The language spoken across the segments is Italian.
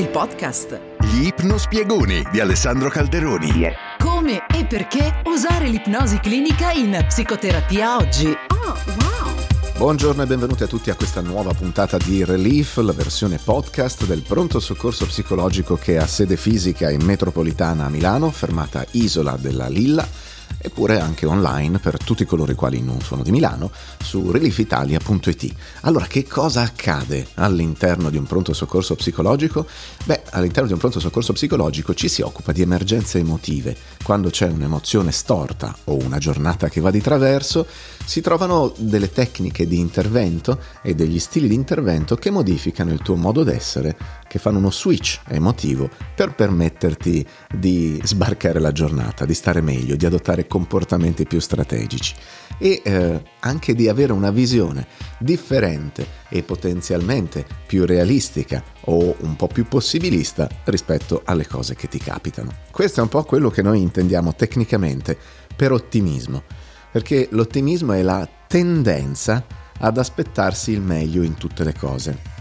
il podcast. Gli ipnospiegoni di Alessandro Calderoni. Come e perché usare l'ipnosi clinica in psicoterapia oggi? Oh, wow! Buongiorno e benvenuti a tutti a questa nuova puntata di Relief, la versione podcast del pronto soccorso psicologico che ha sede fisica in metropolitana a Milano, fermata Isola della Lilla eppure anche online per tutti coloro i quali non sono di Milano su reliefitalia.it. Allora, che cosa accade all'interno di un pronto soccorso psicologico? Beh, all'interno di un pronto soccorso psicologico ci si occupa di emergenze emotive. Quando c'è un'emozione storta o una giornata che va di traverso, si trovano delle tecniche di intervento e degli stili di intervento che modificano il tuo modo d'essere, che fanno uno switch emotivo per permetterti di sbarcare la giornata, di stare meglio, di adottare comportamenti più strategici e eh, anche di avere una visione differente e potenzialmente più realistica o un po' più possibilista rispetto alle cose che ti capitano. Questo è un po' quello che noi intendiamo tecnicamente per ottimismo, perché l'ottimismo è la tendenza ad aspettarsi il meglio in tutte le cose.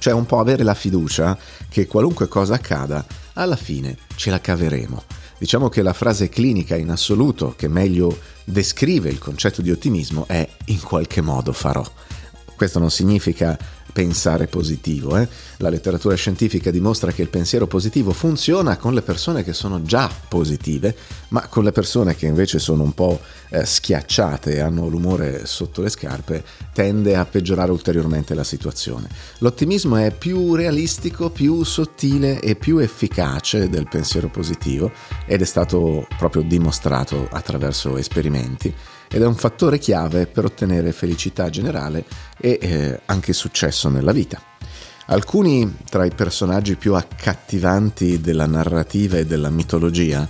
Cioè un po' avere la fiducia che qualunque cosa accada, alla fine ce la caveremo Diciamo che la frase clinica in assoluto che meglio descrive il concetto di ottimismo è in qualche modo farò. Questo non significa pensare positivo. Eh? La letteratura scientifica dimostra che il pensiero positivo funziona con le persone che sono già positive, ma con le persone che invece sono un po' eh, schiacciate e hanno l'umore sotto le scarpe tende a peggiorare ulteriormente la situazione. L'ottimismo è più realistico, più sottile e più efficace del pensiero positivo ed è stato proprio dimostrato attraverso esperimenti ed è un fattore chiave per ottenere felicità generale e eh, anche successo nella vita. Alcuni tra i personaggi più accattivanti della narrativa e della mitologia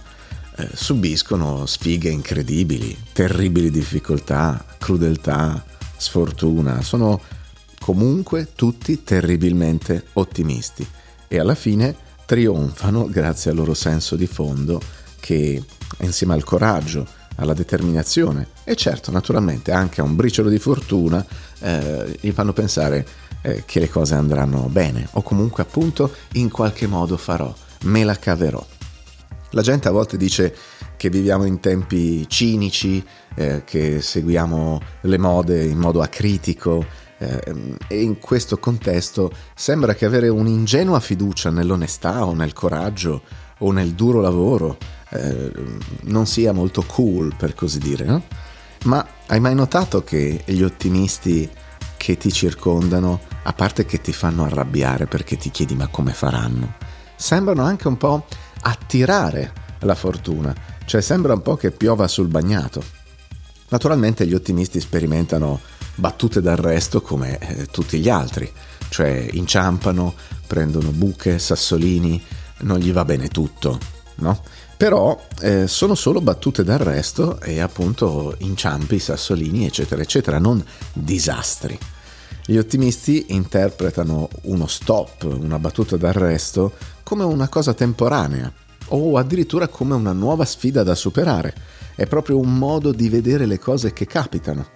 eh, subiscono sfighe incredibili, terribili difficoltà, crudeltà, sfortuna, sono comunque tutti terribilmente ottimisti e alla fine trionfano grazie al loro senso di fondo che insieme al coraggio, alla determinazione e certo naturalmente anche a un briciolo di fortuna eh, gli fanno pensare eh, che le cose andranno bene o comunque appunto in qualche modo farò, me la caverò. La gente a volte dice che viviamo in tempi cinici, eh, che seguiamo le mode in modo acritico eh, e in questo contesto sembra che avere un'ingenua fiducia nell'onestà o nel coraggio o nel duro lavoro eh, non sia molto cool per così dire, no? Ma hai mai notato che gli ottimisti che ti circondano, a parte che ti fanno arrabbiare perché ti chiedi ma come faranno, sembrano anche un po' attirare la fortuna, cioè sembra un po' che piova sul bagnato. Naturalmente gli ottimisti sperimentano battute d'arresto come eh, tutti gli altri, cioè inciampano, prendono buche, sassolini, non gli va bene tutto, no? Però eh, sono solo battute d'arresto e appunto inciampi, sassolini, eccetera, eccetera, non disastri. Gli ottimisti interpretano uno stop, una battuta d'arresto, come una cosa temporanea o addirittura come una nuova sfida da superare. È proprio un modo di vedere le cose che capitano.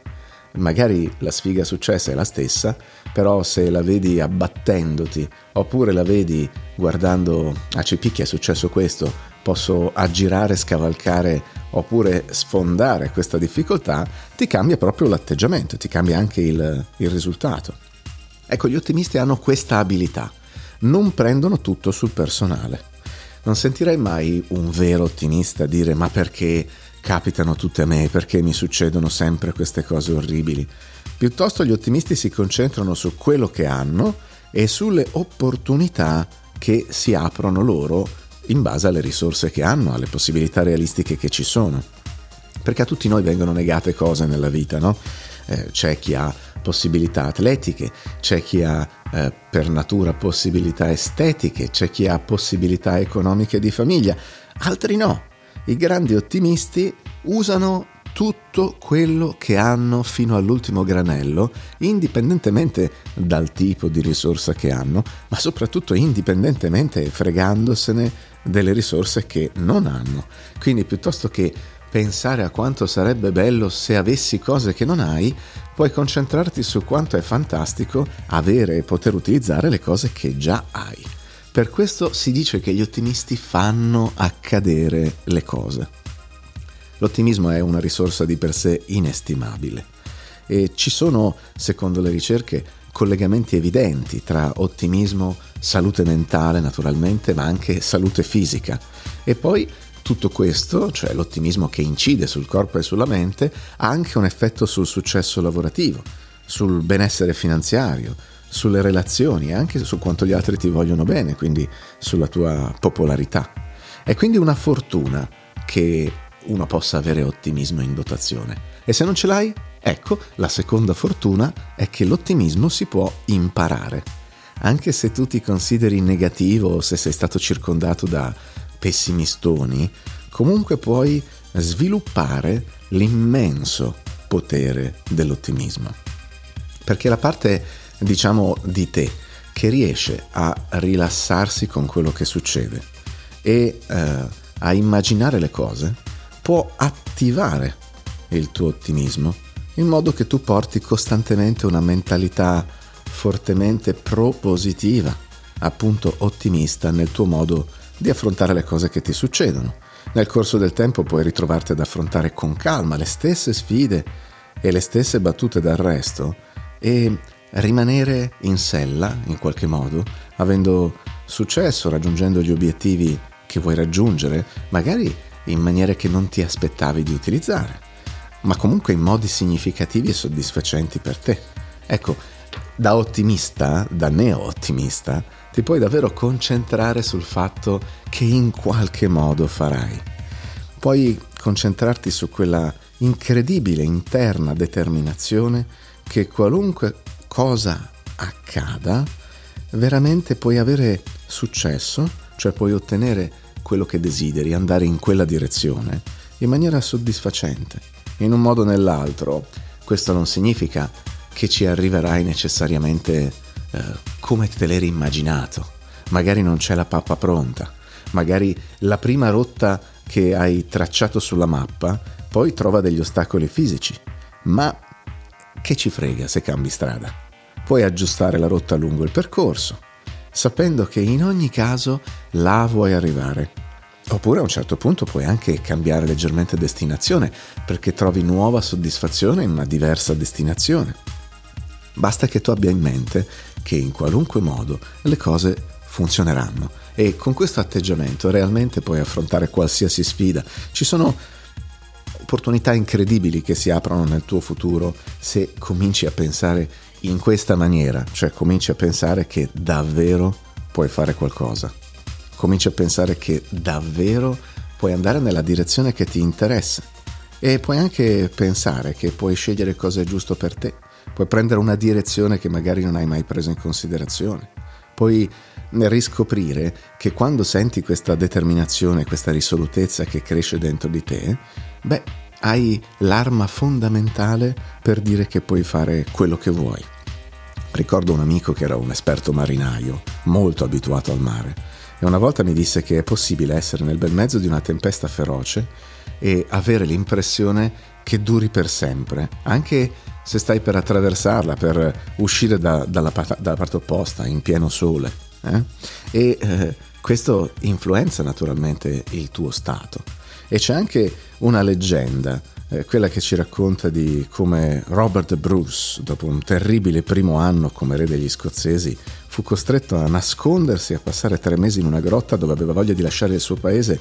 Magari la sfiga successa è la stessa, però se la vedi abbattendoti oppure la vedi guardando, ah ci picchia è successo questo, posso aggirare, scavalcare oppure sfondare questa difficoltà, ti cambia proprio l'atteggiamento, ti cambia anche il, il risultato. Ecco, gli ottimisti hanno questa abilità, non prendono tutto sul personale. Non sentirei mai un vero ottimista dire ma perché capitano tutte a me, perché mi succedono sempre queste cose orribili. Piuttosto gli ottimisti si concentrano su quello che hanno e sulle opportunità che si aprono loro in base alle risorse che hanno, alle possibilità realistiche che ci sono. Perché a tutti noi vengono negate cose nella vita, no? Eh, c'è chi ha possibilità atletiche, c'è chi ha eh, per natura possibilità estetiche, c'è chi ha possibilità economiche di famiglia, altri no. I grandi ottimisti usano tutto quello che hanno fino all'ultimo granello, indipendentemente dal tipo di risorsa che hanno, ma soprattutto indipendentemente fregandosene delle risorse che non hanno. Quindi piuttosto che pensare a quanto sarebbe bello se avessi cose che non hai, puoi concentrarti su quanto è fantastico avere e poter utilizzare le cose che già hai. Per questo si dice che gli ottimisti fanno accadere le cose. L'ottimismo è una risorsa di per sé inestimabile e ci sono, secondo le ricerche, collegamenti evidenti tra ottimismo, salute mentale naturalmente, ma anche salute fisica. E poi tutto questo, cioè l'ottimismo che incide sul corpo e sulla mente, ha anche un effetto sul successo lavorativo, sul benessere finanziario, sulle relazioni e anche su quanto gli altri ti vogliono bene, quindi sulla tua popolarità. È quindi una fortuna che uno possa avere ottimismo in dotazione. E se non ce l'hai, ecco, la seconda fortuna è che l'ottimismo si può imparare. Anche se tu ti consideri negativo o se sei stato circondato da pessimistoni, comunque puoi sviluppare l'immenso potere dell'ottimismo. Perché la parte, diciamo, di te che riesce a rilassarsi con quello che succede e eh, a immaginare le cose può attivare il tuo ottimismo in modo che tu porti costantemente una mentalità fortemente propositiva, appunto ottimista nel tuo modo di affrontare le cose che ti succedono. Nel corso del tempo puoi ritrovarti ad affrontare con calma le stesse sfide e le stesse battute d'arresto e rimanere in sella, in qualche modo, avendo successo, raggiungendo gli obiettivi che vuoi raggiungere, magari in maniere che non ti aspettavi di utilizzare, ma comunque in modi significativi e soddisfacenti per te. Ecco, da ottimista, da neo-ottimista, ti puoi davvero concentrare sul fatto che in qualche modo farai. Puoi concentrarti su quella incredibile interna determinazione che qualunque cosa accada, veramente puoi avere successo, cioè puoi ottenere quello che desideri, andare in quella direzione in maniera soddisfacente, in un modo o nell'altro. Questo non significa che ci arriverai necessariamente eh, come te l'eri immaginato. Magari non c'è la pappa pronta, magari la prima rotta che hai tracciato sulla mappa poi trova degli ostacoli fisici, ma che ci frega se cambi strada? Puoi aggiustare la rotta lungo il percorso, sapendo che in ogni caso là vuoi arrivare. Oppure a un certo punto puoi anche cambiare leggermente destinazione perché trovi nuova soddisfazione in una diversa destinazione. Basta che tu abbia in mente che in qualunque modo le cose funzioneranno. E con questo atteggiamento realmente puoi affrontare qualsiasi sfida. Ci sono opportunità incredibili che si aprono nel tuo futuro se cominci a pensare in questa maniera, cioè cominci a pensare che davvero puoi fare qualcosa, cominci a pensare che davvero puoi andare nella direzione che ti interessa. E puoi anche pensare che puoi scegliere cosa è giusto per te, puoi prendere una direzione che magari non hai mai preso in considerazione, puoi riscoprire che quando senti questa determinazione, questa risolutezza che cresce dentro di te, beh, hai l'arma fondamentale per dire che puoi fare quello che vuoi. Ricordo un amico che era un esperto marinaio, molto abituato al mare, e una volta mi disse che è possibile essere nel bel mezzo di una tempesta feroce e avere l'impressione che duri per sempre, anche se stai per attraversarla, per uscire da, dalla, dalla, parte opposta, in pieno sole. Eh? E eh, questo influenza naturalmente il tuo stato. E c'è anche una leggenda eh, quella che ci racconta di come Robert Bruce, dopo un terribile primo anno come re degli scozzesi, fu costretto a nascondersi e a passare tre mesi in una grotta dove aveva voglia di lasciare il suo paese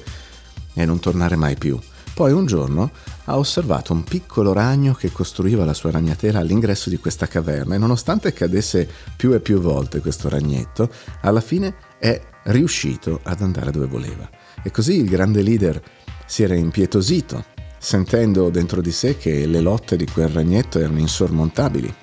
e non tornare mai più. Poi un giorno ha osservato un piccolo ragno che costruiva la sua ragnatela all'ingresso di questa caverna e nonostante cadesse più e più volte questo ragnetto, alla fine è riuscito ad andare dove voleva. E così il grande leader si era impietosito sentendo dentro di sé che le lotte di quel ragnetto erano insormontabili,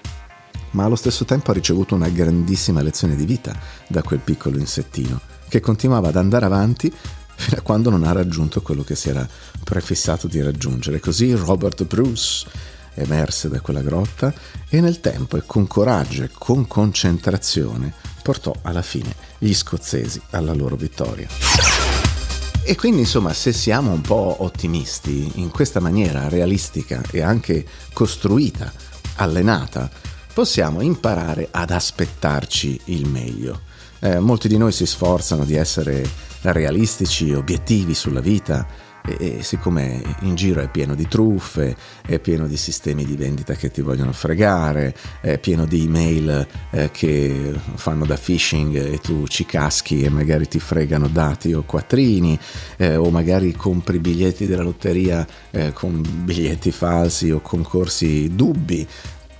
ma allo stesso tempo ha ricevuto una grandissima lezione di vita da quel piccolo insettino, che continuava ad andare avanti fino a quando non ha raggiunto quello che si era prefissato di raggiungere. Così Robert Bruce emerse da quella grotta e nel tempo e con coraggio e con concentrazione portò alla fine gli scozzesi alla loro vittoria. E quindi insomma se siamo un po' ottimisti in questa maniera realistica e anche costruita, allenata, possiamo imparare ad aspettarci il meglio. Eh, molti di noi si sforzano di essere realistici, obiettivi sulla vita, e, e, siccome in giro è pieno di truffe, è pieno di sistemi di vendita che ti vogliono fregare, è pieno di email eh, che fanno da phishing e tu ci caschi e magari ti fregano dati o quattrini, eh, o magari compri biglietti della lotteria eh, con biglietti falsi o concorsi dubbi.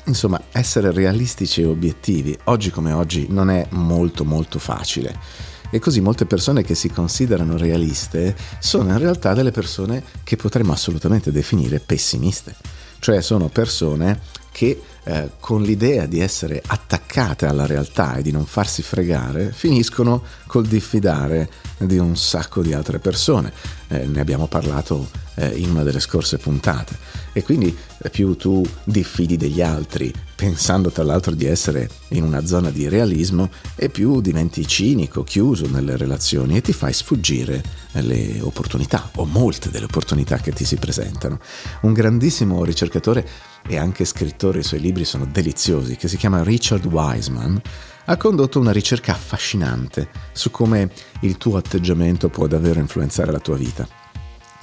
Insomma, essere realistici e obiettivi oggi come oggi non è molto molto facile. E così molte persone che si considerano realiste sono in realtà delle persone che potremmo assolutamente definire pessimiste. Cioè sono persone che eh, con l'idea di essere attaccate alla realtà e di non farsi fregare, finiscono col diffidare di un sacco di altre persone. Eh, ne abbiamo parlato in una delle scorse puntate. E quindi eh, più tu diffidi degli altri, pensando tra l'altro di essere in una zona di realismo, e più diventi cinico, chiuso nelle relazioni e ti fai sfuggire le opportunità, o molte delle opportunità che ti si presentano. Un grandissimo ricercatore e anche scrittore, i suoi libri sono deliziosi, che si chiama Richard Wiseman, ha condotto una ricerca affascinante su come il tuo atteggiamento può davvero influenzare la tua vita.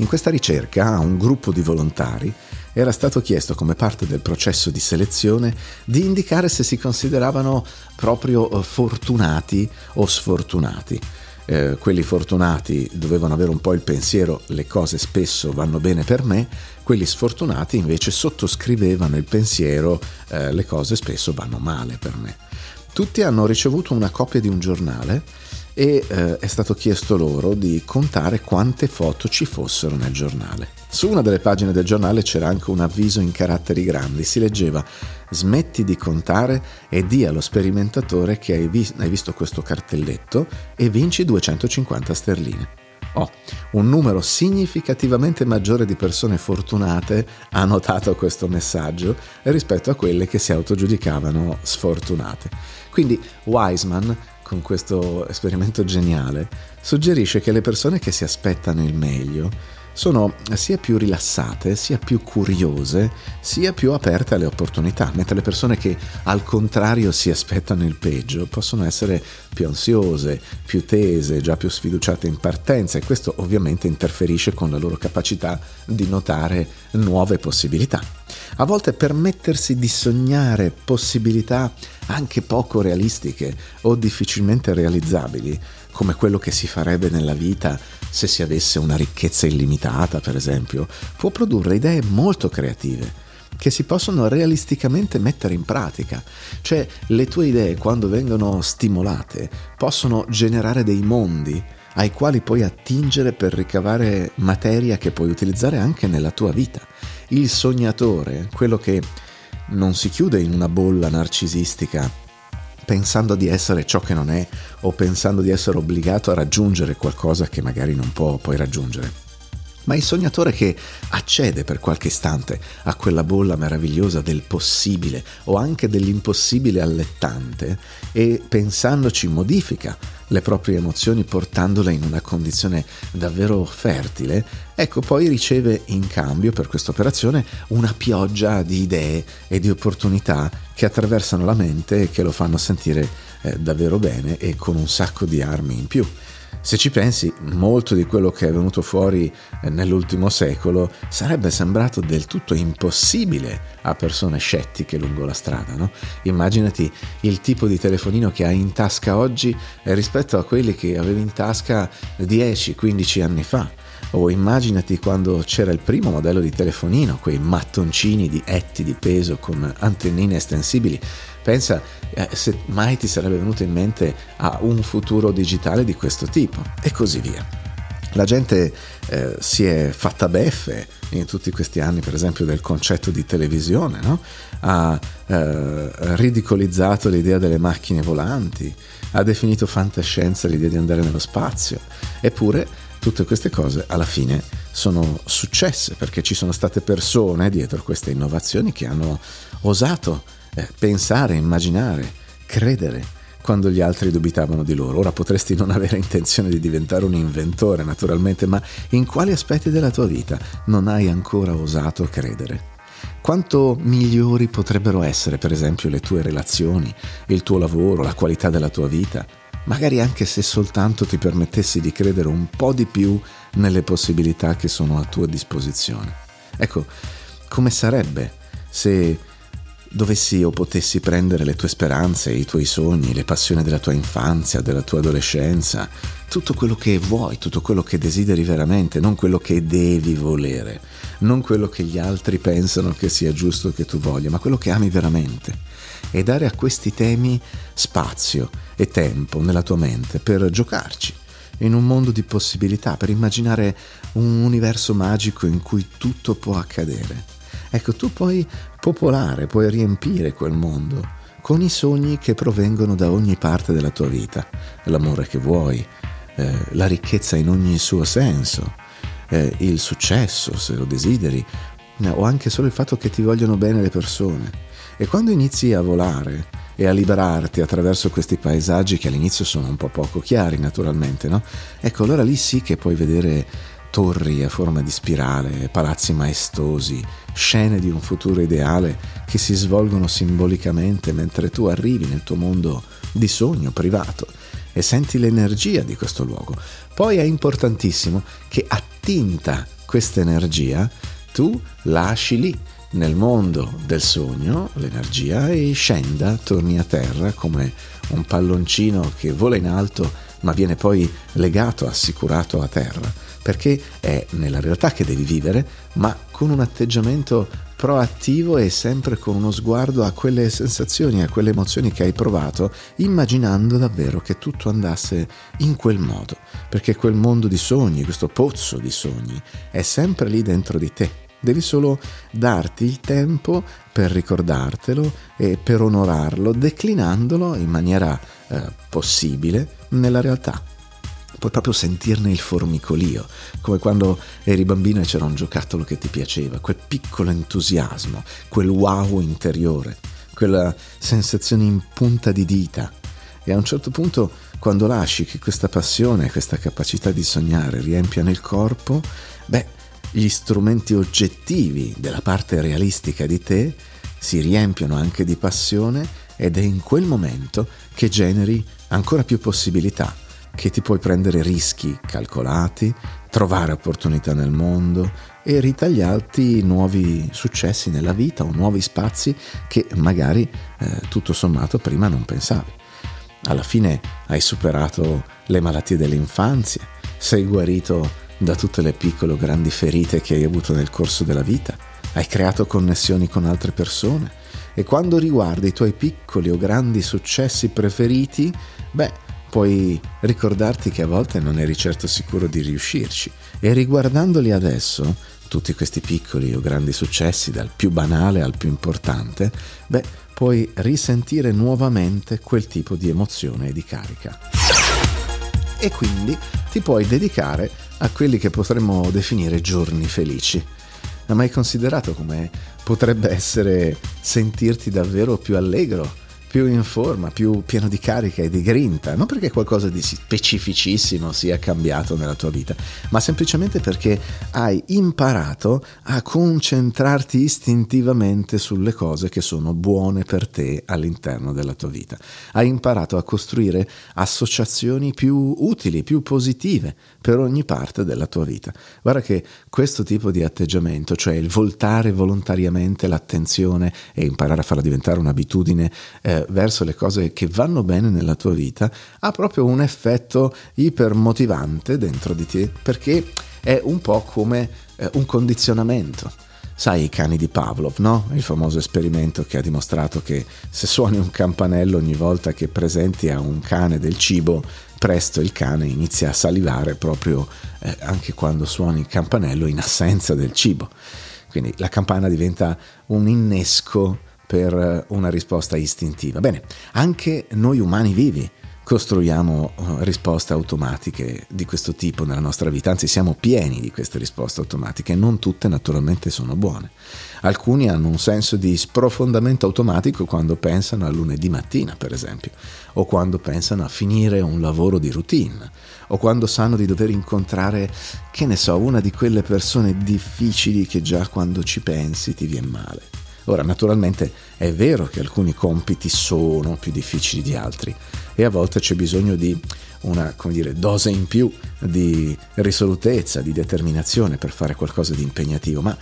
In questa ricerca a un gruppo di volontari era stato chiesto come parte del processo di selezione di indicare se si consideravano proprio eh, fortunati o sfortunati. Eh, quelli fortunati dovevano avere un po' il pensiero le cose spesso vanno bene per me, quelli sfortunati invece sottoscrivevano il pensiero eh, le cose spesso vanno male per me. Tutti hanno ricevuto una copia di un giornale e eh, è stato chiesto loro di contare quante foto ci fossero nel giornale. Su una delle pagine del giornale c'era anche un avviso in caratteri grandi, si leggeva smetti di contare e di allo sperimentatore che hai, vis- hai visto questo cartelletto e vinci 250 sterline. Oh, un numero significativamente maggiore di persone fortunate ha notato questo messaggio rispetto a quelle che si autogiudicavano sfortunate. Quindi Wiseman con questo esperimento geniale, suggerisce che le persone che si aspettano il meglio sono sia più rilassate, sia più curiose, sia più aperte alle opportunità, mentre le persone che al contrario si aspettano il peggio possono essere più ansiose, più tese, già più sfiduciate in partenza e questo ovviamente interferisce con la loro capacità di notare nuove possibilità. A volte permettersi di sognare possibilità anche poco realistiche o difficilmente realizzabili, come quello che si farebbe nella vita se si avesse una ricchezza illimitata, per esempio, può produrre idee molto creative che si possono realisticamente mettere in pratica. Cioè le tue idee quando vengono stimolate possono generare dei mondi ai quali puoi attingere per ricavare materia che puoi utilizzare anche nella tua vita. Il sognatore, quello che non si chiude in una bolla narcisistica pensando di essere ciò che non è o pensando di essere obbligato a raggiungere qualcosa che magari non può poi raggiungere ma il sognatore che accede per qualche istante a quella bolla meravigliosa del possibile o anche dell'impossibile allettante e pensandoci modifica le proprie emozioni portandole in una condizione davvero fertile, ecco poi riceve in cambio per questa operazione una pioggia di idee e di opportunità che attraversano la mente e che lo fanno sentire eh, davvero bene e con un sacco di armi in più. Se ci pensi, molto di quello che è venuto fuori eh, nell'ultimo secolo sarebbe sembrato del tutto impossibile a persone scettiche lungo la strada. No? Immaginati il tipo di telefonino che hai in tasca oggi rispetto a quelli che avevi in tasca 10-15 anni fa. O immaginati quando c'era il primo modello di telefonino, quei mattoncini di etti di peso con antennine estensibili Pensa eh, se mai ti sarebbe venuto in mente a un futuro digitale di questo tipo e così via. La gente eh, si è fatta beffe in tutti questi anni, per esempio, del concetto di televisione, no? ha eh, ridicolizzato l'idea delle macchine volanti, ha definito fantascienza l'idea di andare nello spazio, eppure tutte queste cose alla fine sono successe perché ci sono state persone dietro queste innovazioni che hanno osato eh, pensare, immaginare, credere quando gli altri dubitavano di loro. Ora potresti non avere intenzione di diventare un inventore, naturalmente, ma in quali aspetti della tua vita non hai ancora osato credere? quanto migliori potrebbero essere, per esempio, le tue relazioni, il tuo lavoro, la qualità della tua vita, magari anche se soltanto ti permettessi di credere un po' di più nelle possibilità che sono a tua disposizione. Ecco, come sarebbe se dovessi o potessi prendere le tue speranze, i tuoi sogni, le passioni della tua infanzia, della tua adolescenza, tutto quello che vuoi, tutto quello che desideri veramente, non quello che devi volere, non quello che gli altri pensano che sia giusto che tu voglia, ma quello che ami veramente. E dare a questi temi spazio e tempo nella tua mente per giocarci in un mondo di possibilità, per immaginare un universo magico in cui tutto può accadere. Ecco, tu puoi popolare, puoi riempire quel mondo con i sogni che provengono da ogni parte della tua vita, l'amore che vuoi, eh, la ricchezza in ogni suo senso, eh, il successo se lo desideri, o anche solo il fatto che ti vogliono bene le persone. E quando inizi a volare e a liberarti attraverso questi paesaggi che all'inizio sono un po' poco chiari naturalmente, no? Ecco, allora lì sì che puoi vedere torri a forma di spirale, palazzi maestosi, scene di un futuro ideale che si svolgono simbolicamente mentre tu arrivi nel tuo mondo di sogno privato e senti l'energia di questo luogo. Poi è importantissimo che attinta questa energia tu lasci lì nel mondo del sogno l'energia e scenda, torni a terra come un palloncino che vola in alto ma viene poi legato, assicurato a terra perché è nella realtà che devi vivere, ma con un atteggiamento proattivo e sempre con uno sguardo a quelle sensazioni, a quelle emozioni che hai provato, immaginando davvero che tutto andasse in quel modo, perché quel mondo di sogni, questo pozzo di sogni, è sempre lì dentro di te. Devi solo darti il tempo per ricordartelo e per onorarlo, declinandolo in maniera eh, possibile nella realtà puoi proprio sentirne il formicolio, come quando eri bambino e c'era un giocattolo che ti piaceva, quel piccolo entusiasmo, quel wow interiore, quella sensazione in punta di dita. E a un certo punto, quando lasci che questa passione, questa capacità di sognare riempia il corpo, beh, gli strumenti oggettivi della parte realistica di te si riempiono anche di passione ed è in quel momento che generi ancora più possibilità che ti puoi prendere rischi calcolati, trovare opportunità nel mondo e ritagliarti nuovi successi nella vita o nuovi spazi che magari eh, tutto sommato prima non pensavi. Alla fine hai superato le malattie dell'infanzia, sei guarito da tutte le piccole o grandi ferite che hai avuto nel corso della vita, hai creato connessioni con altre persone e quando riguardi i tuoi piccoli o grandi successi preferiti, beh, puoi ricordarti che a volte non eri certo sicuro di riuscirci e riguardandoli adesso, tutti questi piccoli o grandi successi, dal più banale al più importante, beh, puoi risentire nuovamente quel tipo di emozione e di carica. E quindi ti puoi dedicare a quelli che potremmo definire giorni felici. Hai mai considerato come potrebbe essere sentirti davvero più allegro? Più in forma, più pieno di carica e di grinta, non perché qualcosa di specificissimo sia cambiato nella tua vita, ma semplicemente perché hai imparato a concentrarti istintivamente sulle cose che sono buone per te all'interno della tua vita. Hai imparato a costruire associazioni più utili, più positive per ogni parte della tua vita. Guarda che questo tipo di atteggiamento, cioè il voltare volontariamente l'attenzione e imparare a farla diventare un'abitudine, eh, verso le cose che vanno bene nella tua vita ha proprio un effetto ipermotivante dentro di te perché è un po' come eh, un condizionamento. Sai i cani di Pavlov, no? Il famoso esperimento che ha dimostrato che se suoni un campanello ogni volta che presenti a un cane del cibo, presto il cane inizia a salivare proprio eh, anche quando suoni il campanello in assenza del cibo. Quindi la campana diventa un innesco per una risposta istintiva. Bene, anche noi umani vivi costruiamo uh, risposte automatiche di questo tipo nella nostra vita, anzi siamo pieni di queste risposte automatiche, non tutte naturalmente sono buone. Alcuni hanno un senso di sprofondamento automatico quando pensano a lunedì mattina, per esempio, o quando pensano a finire un lavoro di routine, o quando sanno di dover incontrare, che ne so, una di quelle persone difficili che già quando ci pensi ti viene male. Ora, naturalmente è vero che alcuni compiti sono più difficili di altri e a volte c'è bisogno di una dire, dose in più di risolutezza, di determinazione per fare qualcosa di impegnativo, ma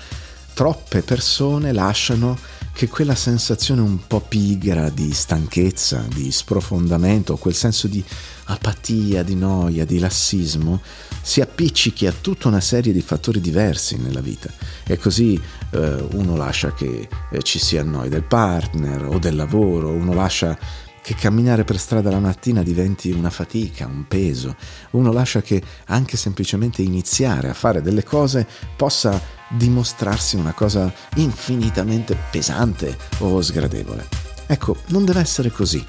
troppe persone lasciano che quella sensazione un po' pigra di stanchezza, di sprofondamento, quel senso di apatia, di noia, di lassismo, si appiccichi a tutta una serie di fattori diversi nella vita e così eh, uno lascia che eh, ci sia noi del partner o del lavoro, uno lascia che camminare per strada la mattina diventi una fatica, un peso, uno lascia che anche semplicemente iniziare a fare delle cose possa dimostrarsi una cosa infinitamente pesante o sgradevole. Ecco, non deve essere così.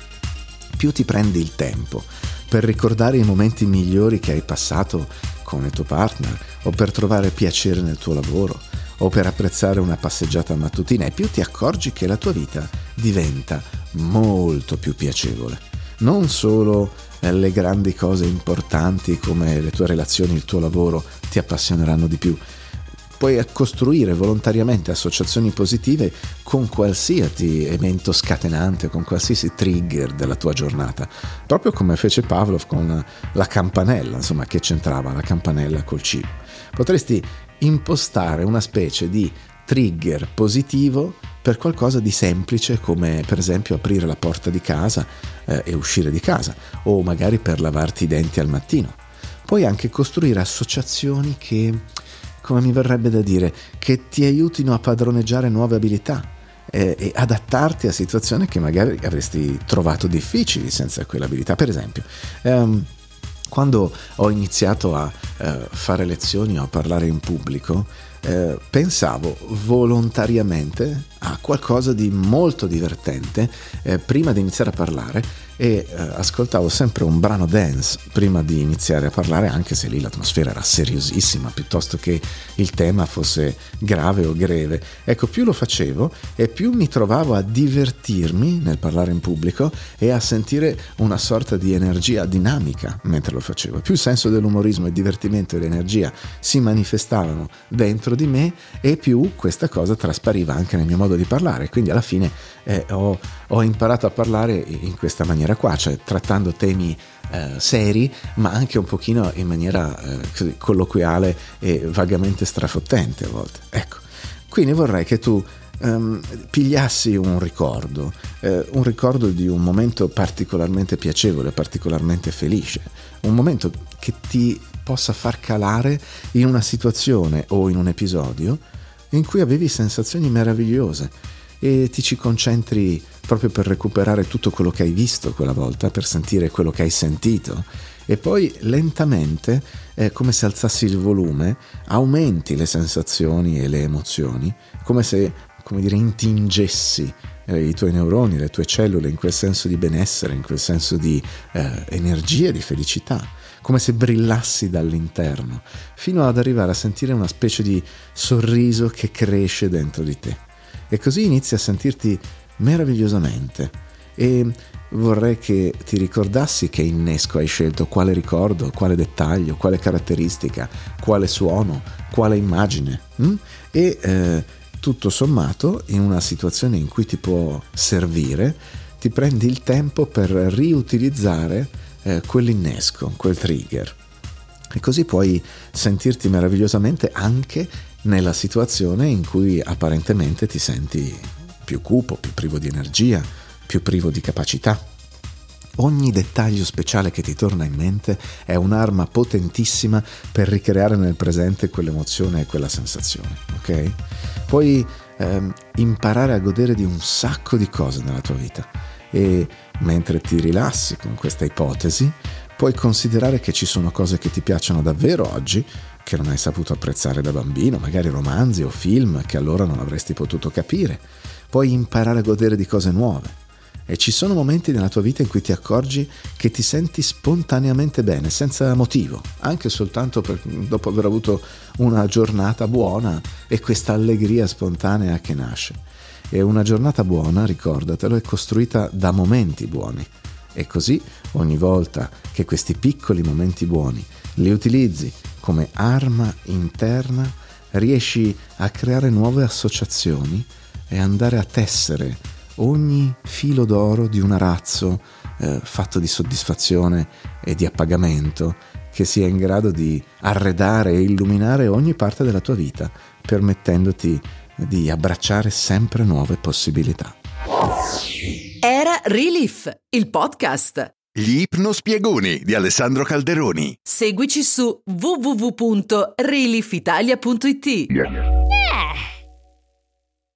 Più ti prendi il tempo, per ricordare i momenti migliori che hai passato con il tuo partner o per trovare piacere nel tuo lavoro o per apprezzare una passeggiata mattutina e più ti accorgi che la tua vita diventa molto più piacevole. Non solo eh, le grandi cose importanti come le tue relazioni, il tuo lavoro ti appassioneranno di più, puoi costruire volontariamente associazioni positive con qualsiasi evento scatenante, con qualsiasi trigger della tua giornata, proprio come fece Pavlov con la campanella, insomma, che c'entrava la campanella col cibo. Potresti impostare una specie di trigger positivo per qualcosa di semplice come per esempio aprire la porta di casa eh, e uscire di casa o magari per lavarti i denti al mattino. Puoi anche costruire associazioni che come mi verrebbe da dire, che ti aiutino a padroneggiare nuove abilità eh, e adattarti a situazioni che magari avresti trovato difficili senza quell'abilità. Per esempio, ehm, quando ho iniziato a eh, fare lezioni o a parlare in pubblico, eh, pensavo volontariamente a qualcosa di molto divertente eh, prima di iniziare a parlare e eh, ascoltavo sempre un brano dance prima di iniziare a parlare, anche se lì l'atmosfera era seriosissima, piuttosto che il tema fosse grave o greve. Ecco, più lo facevo e più mi trovavo a divertirmi nel parlare in pubblico e a sentire una sorta di energia dinamica mentre lo facevo. Più il senso dell'umorismo, il divertimento e l'energia si manifestavano dentro di me e più questa cosa traspariva anche nel mio modo di parlare. Quindi alla fine eh, ho, ho imparato a parlare in questa maniera maniera qua, cioè trattando temi eh, seri, ma anche un pochino in maniera eh, colloquiale e vagamente strafottente a volte. Ecco, quindi vorrei che tu um, pigliassi un ricordo, eh, un ricordo di un momento particolarmente piacevole, particolarmente felice, un momento che ti possa far calare in una situazione o in un episodio in cui avevi sensazioni meravigliose e ti ci concentri proprio per recuperare tutto quello che hai visto quella volta, per sentire quello che hai sentito e poi lentamente, eh, come se alzassi il volume, aumenti le sensazioni e le emozioni, come se, come dire, intingessi eh, i tuoi neuroni, le tue cellule in quel senso di benessere, in quel senso di eh, energia, di felicità come se brillassi dall'interno, fino ad arrivare a sentire una specie di sorriso che cresce dentro di te. E così inizi a sentirti meravigliosamente. E vorrei che ti ricordassi che innesco hai scelto quale ricordo, quale dettaglio, quale caratteristica, quale suono, quale immagine. Hm? E eh, tutto sommato, in una situazione in cui ti può servire, ti prendi il tempo per riutilizzare eh, quell'innesco, quel trigger. E così puoi sentirti meravigliosamente anche nella situazione in cui apparentemente ti senti più cupo, più privo di energia, più privo di capacità. Ogni dettaglio speciale che ti torna in mente è un'arma potentissima per ricreare nel presente quell'emozione e quella sensazione, ok? Puoi ehm, imparare a godere di un sacco di cose nella tua vita e mentre ti rilassi con questa ipotesi, puoi considerare che ci sono cose che ti piacciono davvero oggi che non hai saputo apprezzare da bambino, magari romanzi o film che allora non avresti potuto capire. Puoi imparare a godere di cose nuove E ci sono momenti nella tua vita in cui ti accorgi che ti senti spontaneamente bene, senza motivo, anche soltanto per, dopo aver avuto una giornata buona e questa allegria spontanea che nasce. E una giornata buona, ricordatelo, è costruita da momenti buoni. E così ogni volta che questi piccoli momenti buoni li utilizzi come arma interna, riesci a creare nuove associazioni e andare a tessere ogni filo d'oro di un arazzo eh, fatto di soddisfazione e di appagamento che sia in grado di arredare e illuminare ogni parte della tua vita, permettendoti di abbracciare sempre nuove possibilità. Era Relief, il podcast. Gli ipnospiegoni di Alessandro Calderoni. Seguici su www.reliefitalia.it.